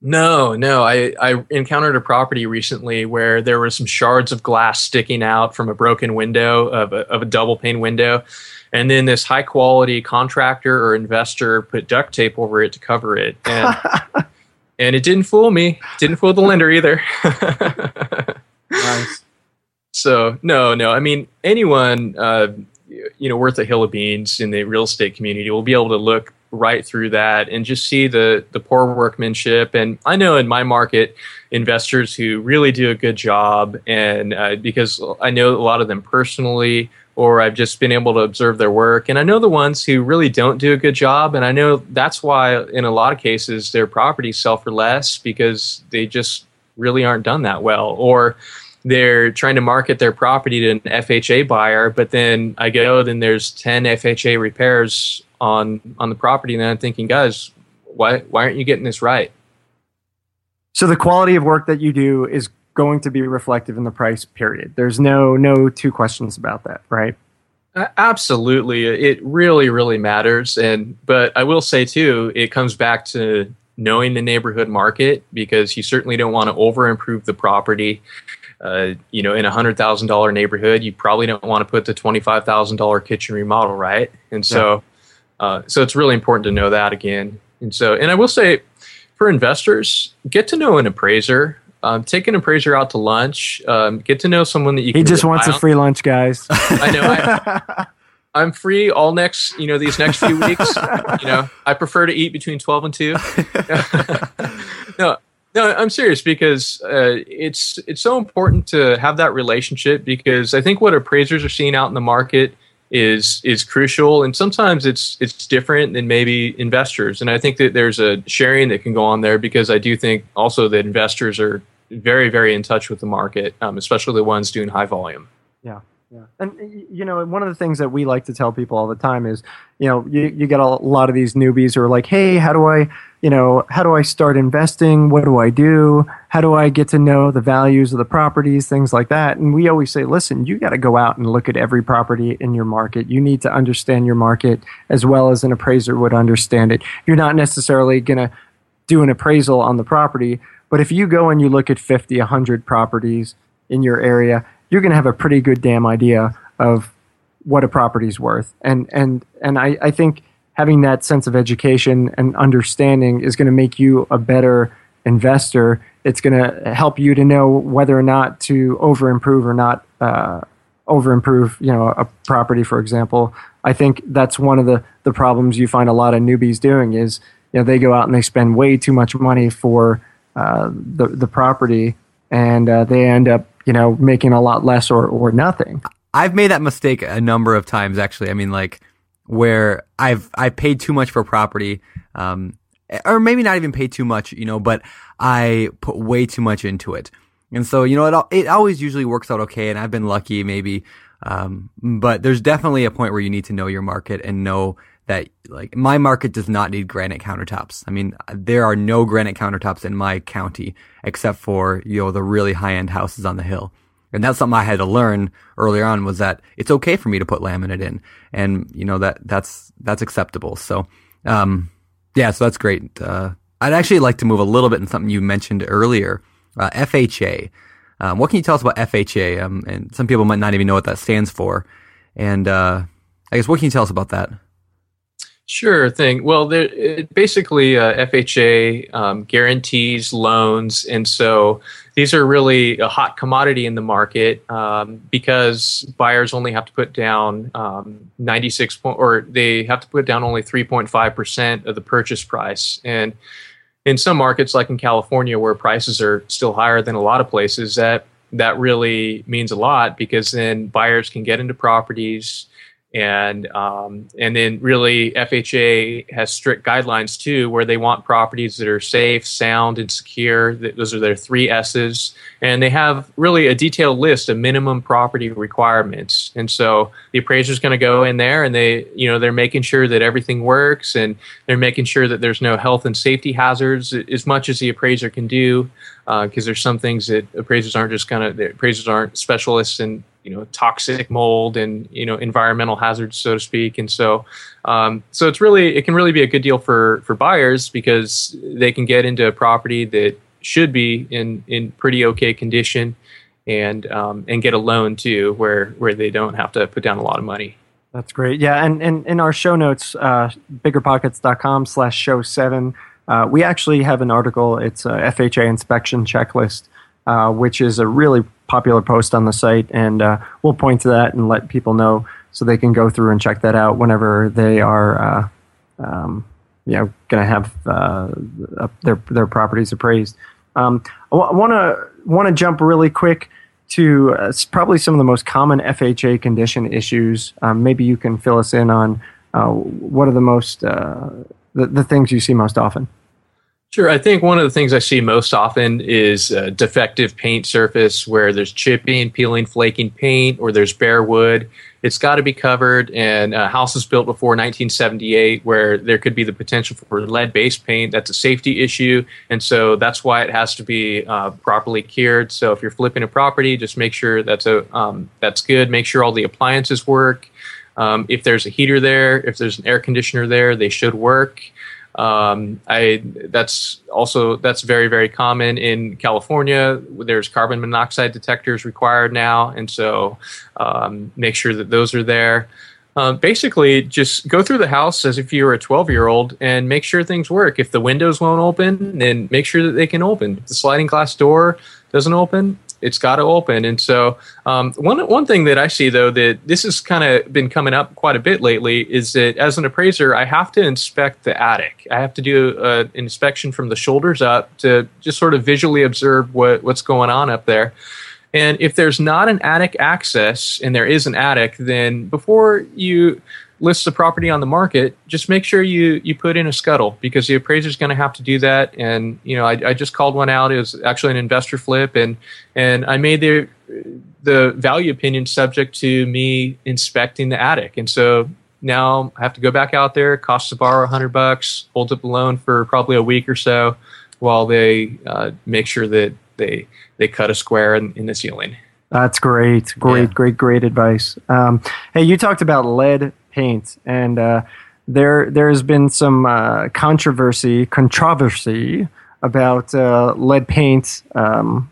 No, no. I, I encountered a property recently where there were some shards of glass sticking out from a broken window of a, of a double pane window. And then this high quality contractor or investor put duct tape over it to cover it. And, *laughs* and it didn't fool me. Didn't fool the lender either. *laughs* nice. So no, no. I mean, anyone uh, you know worth a hill of beans in the real estate community will be able to look right through that and just see the the poor workmanship. And I know in my market, investors who really do a good job, and uh, because I know a lot of them personally, or I've just been able to observe their work. And I know the ones who really don't do a good job, and I know that's why in a lot of cases their properties sell for less because they just really aren't done that well, or they're trying to market their property to an FHA buyer, but then I go, then there's 10 FHA repairs on on the property, and I'm thinking, guys, why why aren't you getting this right? So the quality of work that you do is going to be reflective in the price. Period. There's no no two questions about that, right? Absolutely, it really really matters. And but I will say too, it comes back to knowing the neighborhood market because you certainly don't want to over improve the property uh, you know, in a hundred thousand dollar neighborhood, you probably don't want to put the twenty five thousand dollar kitchen remodel, right? And so, yeah. uh, so it's really important to know that again. And so, and I will say, for investors, get to know an appraiser. Um, take an appraiser out to lunch. Um, get to know someone that you. He just wants a free lunch, guys. *laughs* I know. I, *laughs* I'm free all next, you know, these next few weeks. *laughs* you know, I prefer to eat between 12 and 2. no, no, I'm serious because uh, it's it's so important to have that relationship because I think what appraisers are seeing out in the market is is crucial and sometimes it's it's different than maybe investors and I think that there's a sharing that can go on there because I do think also that investors are very very in touch with the market um, especially the ones doing high volume. Yeah. Yeah. And you know, one of the things that we like to tell people all the time is, you know, you, you get a lot of these newbies who are like, "Hey, how do I you know, how do I start investing? What do I do? How do I get to know the values of the properties, things like that? And we always say, listen, you got to go out and look at every property in your market. You need to understand your market as well as an appraiser would understand it. You're not necessarily going to do an appraisal on the property, but if you go and you look at 50, 100 properties in your area, you're going to have a pretty good damn idea of what a property's worth. And and and I, I think having that sense of education and understanding is going to make you a better investor. It's going to help you to know whether or not to over improve or not uh, over improve. You know, a property, for example. I think that's one of the the problems you find a lot of newbies doing is you know they go out and they spend way too much money for uh, the the property and uh, they end up you know making a lot less or or nothing. I've made that mistake a number of times actually. I mean like where I've I paid too much for property, um, or maybe not even paid too much, you know, but I put way too much into it, and so you know it it always usually works out okay, and I've been lucky maybe, um, but there's definitely a point where you need to know your market and know that like my market does not need granite countertops. I mean, there are no granite countertops in my county except for you know the really high end houses on the hill. And that's something I had to learn earlier on was that it's okay for me to put laminate in. And, you know, that, that's, that's acceptable. So, um, yeah, so that's great. Uh, I'd actually like to move a little bit in something you mentioned earlier, uh, FHA. Um, what can you tell us about FHA? Um, and some people might not even know what that stands for. And, uh, I guess what can you tell us about that? Sure thing. Well, there, basically, uh, FHA um, guarantees loans, and so these are really a hot commodity in the market um, because buyers only have to put down um, 96 point, or they have to put down only 3.5 percent of the purchase price, and in some markets, like in California, where prices are still higher than a lot of places, that that really means a lot because then buyers can get into properties and um, and then really FHA has strict guidelines too, where they want properties that are safe, sound, and secure. Those are their three S's, and they have really a detailed list of minimum property requirements. And so the appraiser is going to go in there, and they you know they're making sure that everything works, and they're making sure that there's no health and safety hazards as much as the appraiser can do, because uh, there's some things that appraisers aren't just going to. Appraisers aren't specialists in you know toxic mold and you know environmental hazards so to speak. And so um, so it's really it can really be a good deal for for buyers because they can get into a property that should be in in pretty okay condition and um, and get a loan too where where they don't have to put down a lot of money. That's great. Yeah and, and in our show notes uh, biggerpockets.com slash show seven uh, we actually have an article. It's a fha inspection checklist uh, which is a really popular post on the site, and uh, we'll point to that and let people know so they can go through and check that out whenever they are, uh, um, you know, going to have uh, their their properties appraised. Um, I want to want to jump really quick to uh, probably some of the most common FHA condition issues. Um, maybe you can fill us in on uh, what are the most the, the things you see most often. Sure. I think one of the things I see most often is a defective paint surface where there's chipping, peeling, flaking paint, or there's bare wood. It's got to be covered. And a house was built before 1978 where there could be the potential for lead based paint. That's a safety issue. And so that's why it has to be uh, properly cured. So if you're flipping a property, just make sure that's, a, um, that's good. Make sure all the appliances work. Um, if there's a heater there, if there's an air conditioner there, they should work. Um, I that's also that's very very common in California. There's carbon monoxide detectors required now, and so um, make sure that those are there. Uh, basically, just go through the house as if you were a 12 year old and make sure things work. If the windows won't open, then make sure that they can open. If the sliding glass door doesn't open, it's got to open. And so, um, one one thing that I see though that this has kind of been coming up quite a bit lately is that as an appraiser, I have to inspect the attic. I have to do an inspection from the shoulders up to just sort of visually observe what what's going on up there. And if there's not an attic access and there is an attic, then before you lists the property on the market, just make sure you you put in a scuttle because the appraiser is going to have to do that. And you know, I, I just called one out. It was actually an investor flip, and and I made the the value opinion subject to me inspecting the attic. And so now I have to go back out there. Costs to borrow a hundred bucks. Holds up the loan for probably a week or so, while they uh, make sure that they they cut a square in, in the ceiling. That's great, great, yeah. great, great advice. Um, hey, you talked about lead paint, and uh, there there has been some uh, controversy, controversy about uh, lead paint um,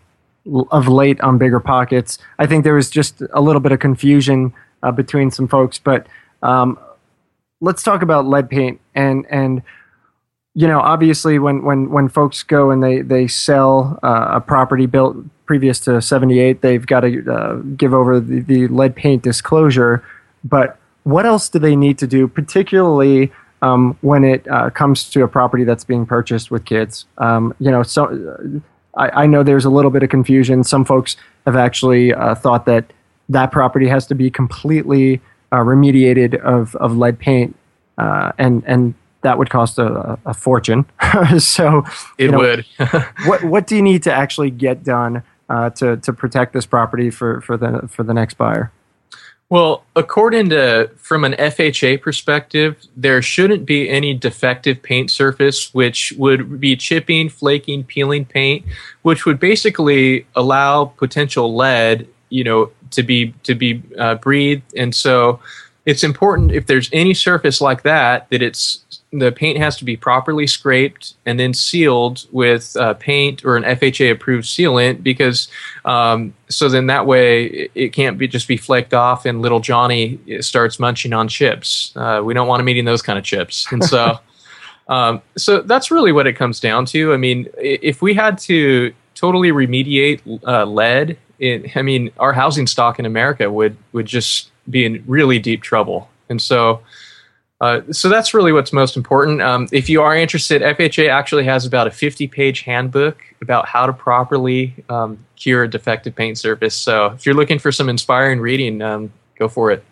of late on bigger pockets. I think there was just a little bit of confusion uh, between some folks, but um, let's talk about lead paint. And and you know obviously when when when folks go and they they sell uh, a property built previous to 78 they've got to uh, give over the, the lead paint disclosure. But what else do they need to do particularly um, when it uh, comes to a property that's being purchased with kids um, you know so uh, I, I, know there's a little bit of confusion some folks have actually uh, thought that that property has to be completely uh, remediated of, of lead paint, uh, and and that would cost a, a fortune. *laughs* so it know, would. *laughs* what what do you need to actually get done uh, to to protect this property for for the for the next buyer? Well, according to from an FHA perspective, there shouldn't be any defective paint surface, which would be chipping, flaking, peeling paint, which would basically allow potential lead, you know, to be to be uh, breathed, and so it's important if there's any surface like that that it's the paint has to be properly scraped and then sealed with uh, paint or an FHA approved sealant because um, so then that way it, it, can't be just be flaked off and little Johnny starts munching on chips. Uh, we don't want him eating those kind of chips, and so *laughs* um, so that's really what it comes down to. I mean, if we had to totally remediate uh, lead it, I mean, our housing stock in America would would just be in really deep trouble. And so, uh, so that's really what's most important. Um, if you are interested, FHA actually has about a 50 page handbook about how to properly um, cure a defective paint surface. So if you're looking for some inspiring reading, um, go for it.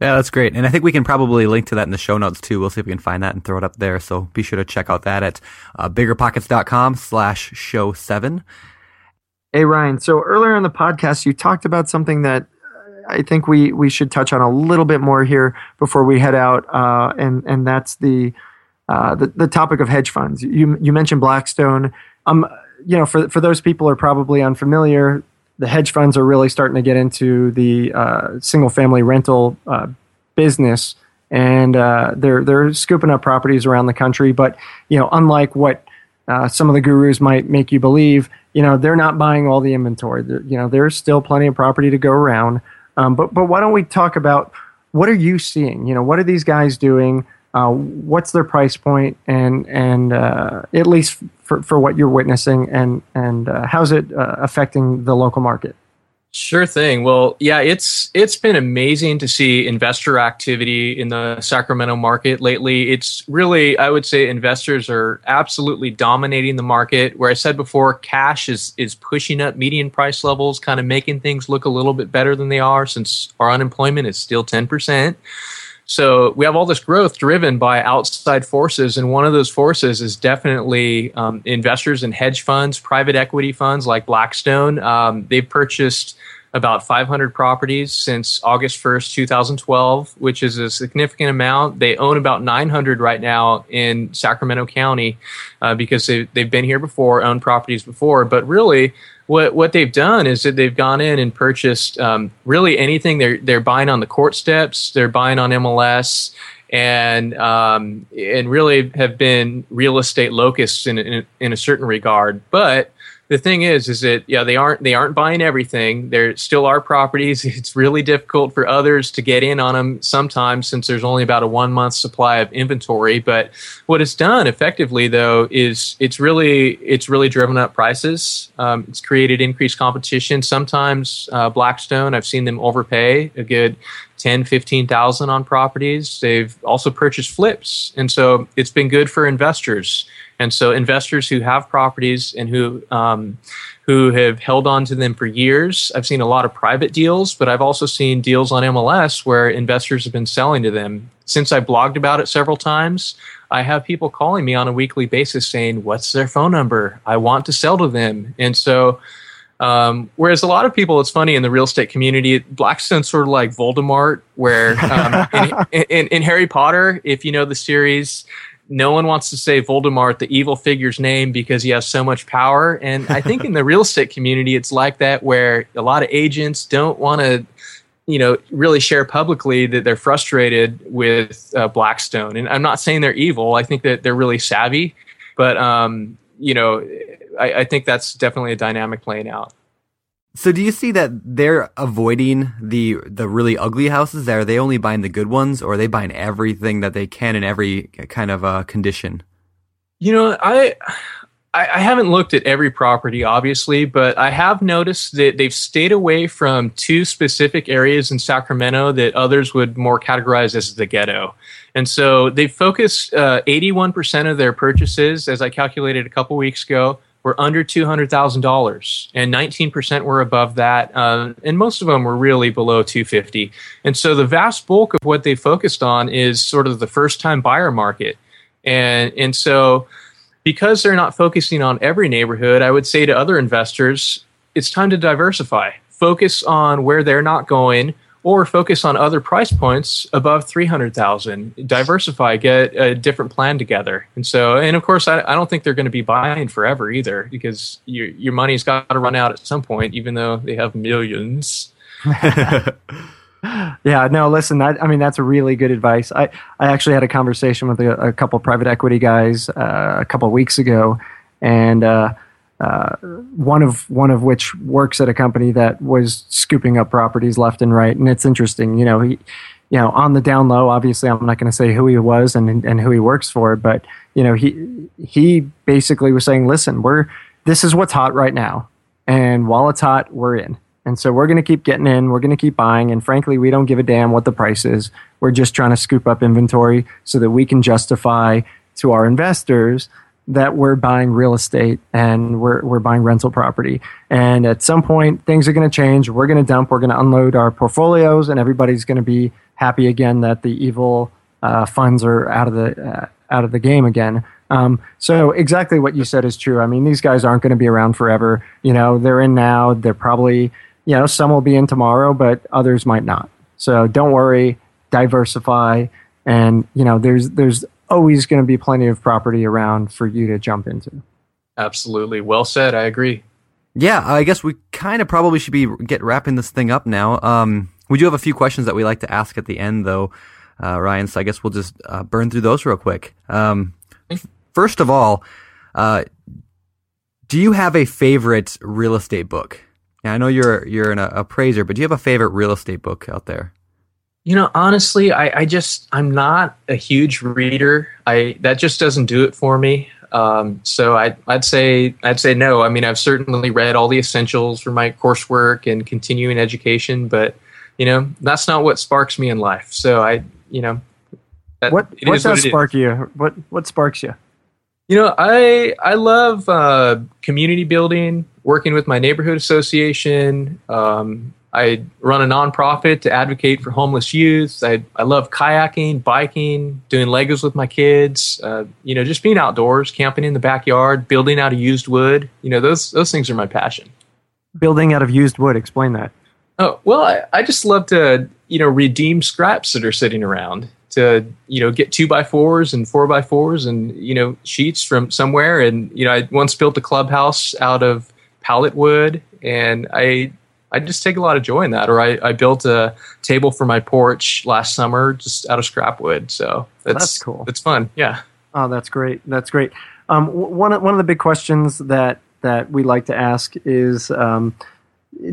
Yeah, that's great. And I think we can probably link to that in the show notes too. We'll see if we can find that and throw it up there. So be sure to check out that at uh, biggerpockets.com slash show seven. Hey, Ryan. So earlier in the podcast, you talked about something that I think we, we should touch on a little bit more here before we head out, uh, and and that's the, uh, the the topic of hedge funds. You you mentioned Blackstone. Um, you know, for for those people who are probably unfamiliar, the hedge funds are really starting to get into the uh, single family rental uh, business, and uh, they're they're scooping up properties around the country. But you know, unlike what uh, some of the gurus might make you believe, you know, they're not buying all the inventory. They're, you know, there's still plenty of property to go around. Um, but but why don't we talk about what are you seeing? You know, what are these guys doing? Uh, what's their price point? and and uh, at least for, for what you're witnessing, and and uh, how's it uh, affecting the local market? Sure thing. Well, yeah, it's it's been amazing to see investor activity in the Sacramento market lately. It's really, I would say, investors are absolutely dominating the market. Where I said before, cash is is pushing up median price levels, kind of making things look a little bit better than they are, since our unemployment is still ten percent. So we have all this growth driven by outside forces, and one of those forces is definitely um, investors in hedge funds, private equity funds like Blackstone. Um, they've purchased about 500 properties since August 1st, 2012, which is a significant amount. They own about 900 right now in Sacramento County uh, because they, they've been here before, owned properties before, but really what what they've done is that they've gone in and purchased um, really anything they're they're buying on the court steps, they're buying on MLS, and um, and really have been real estate locusts in, in in a certain regard, but the thing is is that yeah they aren't they aren't buying everything. There still are properties. *laughs* It's really difficult for others to get in on them sometimes since there's only about a one month supply of inventory. But what it's done effectively though is it's really it's really driven up prices. Um, it's created increased competition. Sometimes uh, blackstone i've seen them overpay a good 10 15000 on properties. They've also purchased flips. And so it's been good for investors and so investors who have properties and who um, who have held on to them for years, I've seen a lot of private deals, but I've also seen deals on MLS where investors have been selling to them. Since I blogged about it several times, I have people calling me on a weekly basis saying, "What's their phone number? I want to sell to them." And so Um, whereas a lot of people, it's funny in the real estate community, Blackstone's sort of like Voldemort, where um, in, *laughs* in, in, Harry Potter, if you know the series, no one wants to say Voldemort, the evil figure's name, because he has so much power. And I think in the real estate community, it's like that, where a lot of agents don't want to you know, really share publicly that they're frustrated with uh, Blackstone. And I'm not saying they're evil. I think that they're really savvy, but um, you know, I, I think that's definitely a dynamic playing out. So do you see that they're avoiding the the really ugly houses? Are they only buying the good ones, or are they buying everything that they can in every kind of uh, condition? You know, I I, haven't looked at every property, obviously, but I have noticed that they've stayed away from two specific areas in Sacramento that others would more categorize as the ghetto. And so they focused uh, 81% of their purchases, as I calculated a couple weeks ago, were under $200,000 and 19% were above that. Uh, and most of them were really below 250. And so the vast bulk of what they focused on is sort of the first time buyer market. And, and so because they're not focusing on every neighborhood, I would say to other investors, it's time to diversify. Focus on where they're not going or focus on other price points above 300,000. Diversify, get a different plan together. And so, and of course, I, I don't think they're going to be buying forever either because your, your money's got to run out at some point, even though they have millions. *laughs* yeah, no, listen, I, I, mean, that's a really good advice. I, I actually had a conversation with a, a couple private equity guys uh, a couple weeks ago, and uh, uh, one of one of which works at a company that was scooping up properties left and right. And it's interesting, you know, he, you know, on the down low. Obviously, I'm not going to say who he was and and who he works for, but you know, he he basically was saying, listen, we're this is what's hot right now, and while it's hot, we're in and so we're going to keep getting in, we're going to keep buying. And frankly, we don't give a damn what the price is. We're just trying to scoop up inventory so that we can justify to our investors that we're buying real estate and we're, we're buying rental property. And at some point, things are going to change. We're going to dump, we're going to unload our portfolios, and everybody's going to be happy again that the evil uh, funds are out of the, uh, out of the game again. Um, so exactly what you said is true. I mean, these guys aren't going to be around forever. You know, they're in now. They're probably you know, some will be in tomorrow, but others might not. So don't worry, diversify, and you know, there's there's always going to be plenty of property around for you to jump into. Absolutely, well said. I agree. Yeah, I guess we kind of probably should be get wrapping this thing up now. Um, we do have a few questions that we like to ask at the end, though, uh, Ryan. So I guess we'll just uh, burn through those real quick. Um, first of all, uh, do you have a favorite real estate book? Yeah, I know you're you're an appraiser, but do you have a favorite real estate book out there? You know, honestly, I, I just I'm not a huge reader. I that just doesn't do it for me. Um, so I'd I'd say I'd say no. I mean, I've certainly read all the essentials for my coursework and continuing education, but you know, that's not what sparks me in life. So I, you know, that, what what does spark you? What what sparks you? You know, I I love uh, community building, working with my neighborhood association. Um, I run a nonprofit to advocate for homeless youth. I I love kayaking, biking, doing Legos with my kids. Uh, you know, just being outdoors, camping in the backyard, building out of used wood. You know, those those things are my passion. Building out of used wood. Explain that. Oh well, I, I just love to you know redeem scraps that are sitting around to you know get two by fours and four by fours and you know sheets from somewhere and you know i once built a clubhouse out of pallet wood and i i just take a lot of joy in that or i, I built a table for my porch last summer just out of scrap wood so that's, that's cool it's fun yeah oh that's great that's great um, one, one of the big questions that that we like to ask is um,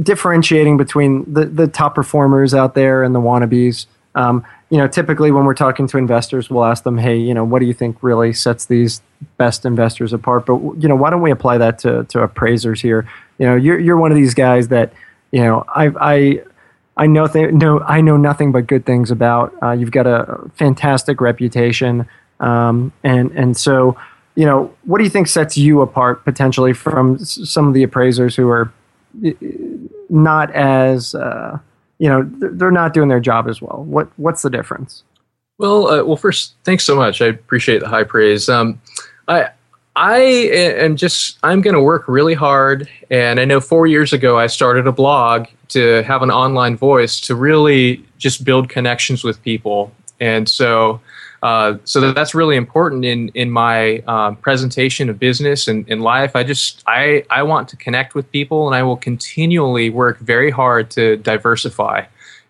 differentiating between the, the top performers out there and the wannabes um, you know, typically when we're talking to investors, we'll ask them, "Hey, you know, what do you think really sets these best investors apart?" But you know, why don't we apply that to to appraisers here? You know, you're you're one of these guys that you know I I I know th- no I know nothing but good things about. Uh, you've got a fantastic reputation, um, and and so you know, what do you think sets you apart potentially from some of the appraisers who are not as uh, you know they're not doing their job as well. What what's the difference? Well, uh, well, first, thanks so much. I appreciate the high praise. Um, I I am just I'm going to work really hard and I know 4 years ago I started a blog to have an online voice to really just build connections with people. And so uh, so that's really important in in my um, presentation of business and in life. I just I I want to connect with people, and I will continually work very hard to diversify.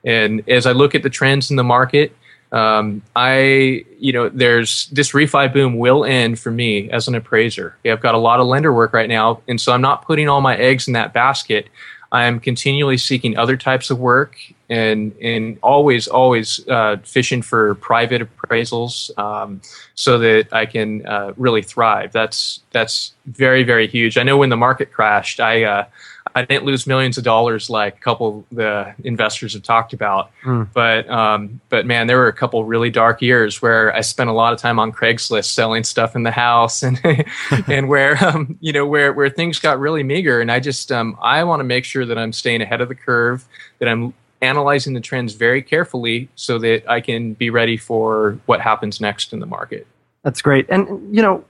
And as I look at the trends in the market, um, I, you know, there's this refi boom will end for me as an appraiser. I've got a lot of lender work right now, and so I'm not putting all my eggs in that basket. I am continually seeking other types of work and and always always uh, fishing for private appraisals um, so that I can uh, really thrive. That's that's very very huge. I know when the market crashed, I uh, I didn't lose millions of dollars like a couple of the investors have talked about. Mm. But um, but man, there were a couple really dark years where I spent a lot of time on Craigslist selling stuff in the house and *laughs* and where um, you know where where things got really meager. And I just um, I want to make sure that I'm staying ahead of the curve, that I'm analyzing the trends very carefully so that I can be ready for what happens next in the market. That's great. And you know,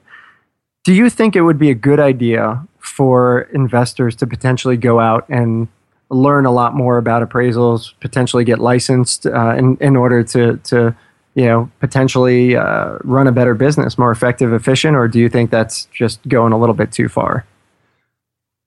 do you think it would be a good idea for investors to potentially go out and learn a lot more about appraisals, potentially get licensed uh, in, in order to, to you know, potentially uh, run a better business, more effective, efficient, or do you think that's just going a little bit too far?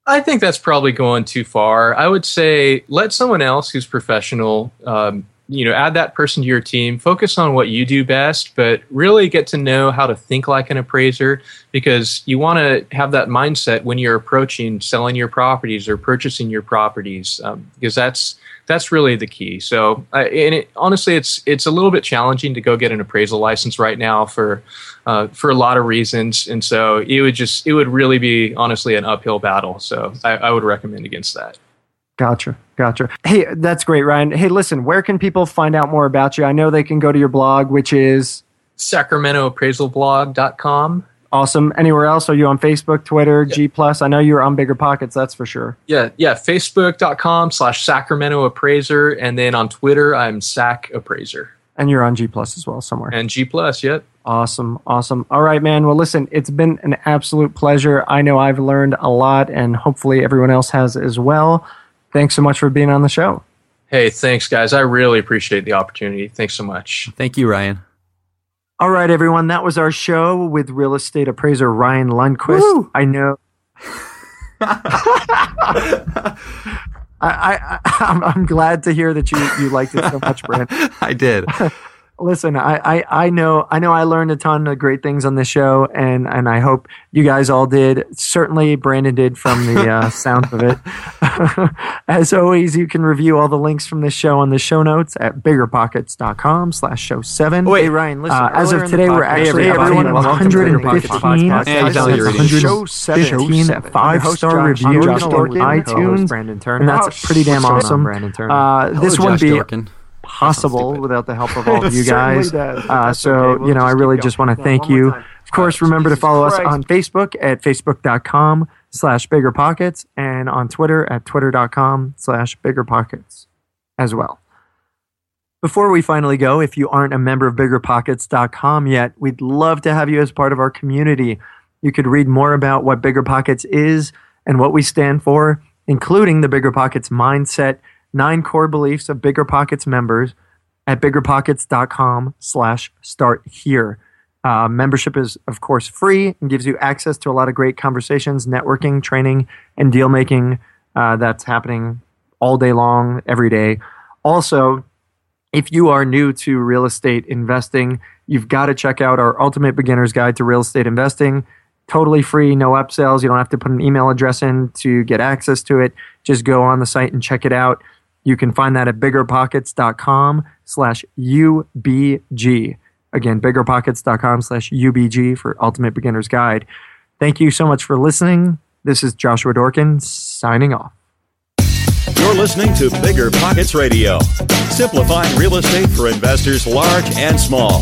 I think that's probably going too far. I would say let someone else who's professional um, you know add that person to your team focus on what you do best but really get to know how to think like an appraiser because you want to have that mindset when you're approaching selling your properties or purchasing your properties um, because that's that's really the key so and it, honestly it's it's a little bit challenging to go get an appraisal license right now for uh, for a lot of reasons and so it would just it would really be honestly an uphill battle so I, I would recommend against that Gotcha. Gotcha. Hey, that's great, Ryan. Hey, listen, where can people find out more about you? I know they can go to your blog, which is sacramentoappraisalblog.com. Awesome. Anywhere else? Are you on Facebook, Twitter, yeah. G plus? I know you're on Bigger Pockets, that's for sure. Yeah, yeah. Facebook.com slash Sacramento Appraiser. And then on Twitter, I'm Sac Appraiser. And you're on G plus as well somewhere. And G plus, yep. Awesome. Awesome. All right, man. Well, listen, it's been an absolute pleasure. I know I've learned a lot, and hopefully everyone else has as well thanks so much for being on the show. Hey, thanks, guys. I really appreciate the opportunity. Thanks so much. Thank you, Ryan. All right, everyone. That was our show with real estate appraiser Ryan Lundquist. Woo! I know. *laughs* I, I, I'm, I'm glad to hear that you, you liked it so much, Brent. *laughs* I did. *laughs* listen, I, I, I know I know I learned a ton of great things on this show, and and I hope you guys all did. Certainly, Brandon did from the uh, *laughs* sound of it. *laughs* As always, you can review all the links from this show on the show notes at biggerpockets.com slash show seven. Wait, hey, Ryan, listen. Uh, as of today, we're actually everyone 115 show seven five star reviews on iTunes, Brandon Turner, and that's pretty damn awesome. Brandon Turner. Uh, this one be possible without the help of all of *laughs* you guys. Uh, so, okay. we'll you know, I really just want to thank you. Of course, remember to follow Christ. us on Facebook at facebook.com slash bigger pockets and on Twitter at twitter.com slash bigger pockets as well. Before we finally go, if you aren't a member of biggerpockets.com yet, we'd love to have you as part of our community. You could read more about what Bigger Pockets is and what we stand for, including the Bigger Pockets mindset nine core beliefs of Bigger Pockets members at biggerpockets.com slash start here. Uh, membership is, of course, free and gives you access to a lot of great conversations, networking, training, and deal making uh, that's happening all day long, every day. Also, if you are new to real estate investing, you've got to check out our Ultimate Beginner's Guide to Real Estate Investing. Totally free, no upsells. You don't have to put an email address in to get access to it. Just go on the site and check it out. You can find that at biggerpockets.com slash UBG. Again, biggerpockets.com slash UBG for Ultimate Beginner's Guide. Thank you so much for listening. This is Joshua Dorkin signing off. You're listening to Bigger Pockets Radio, simplifying real estate for investors large and small.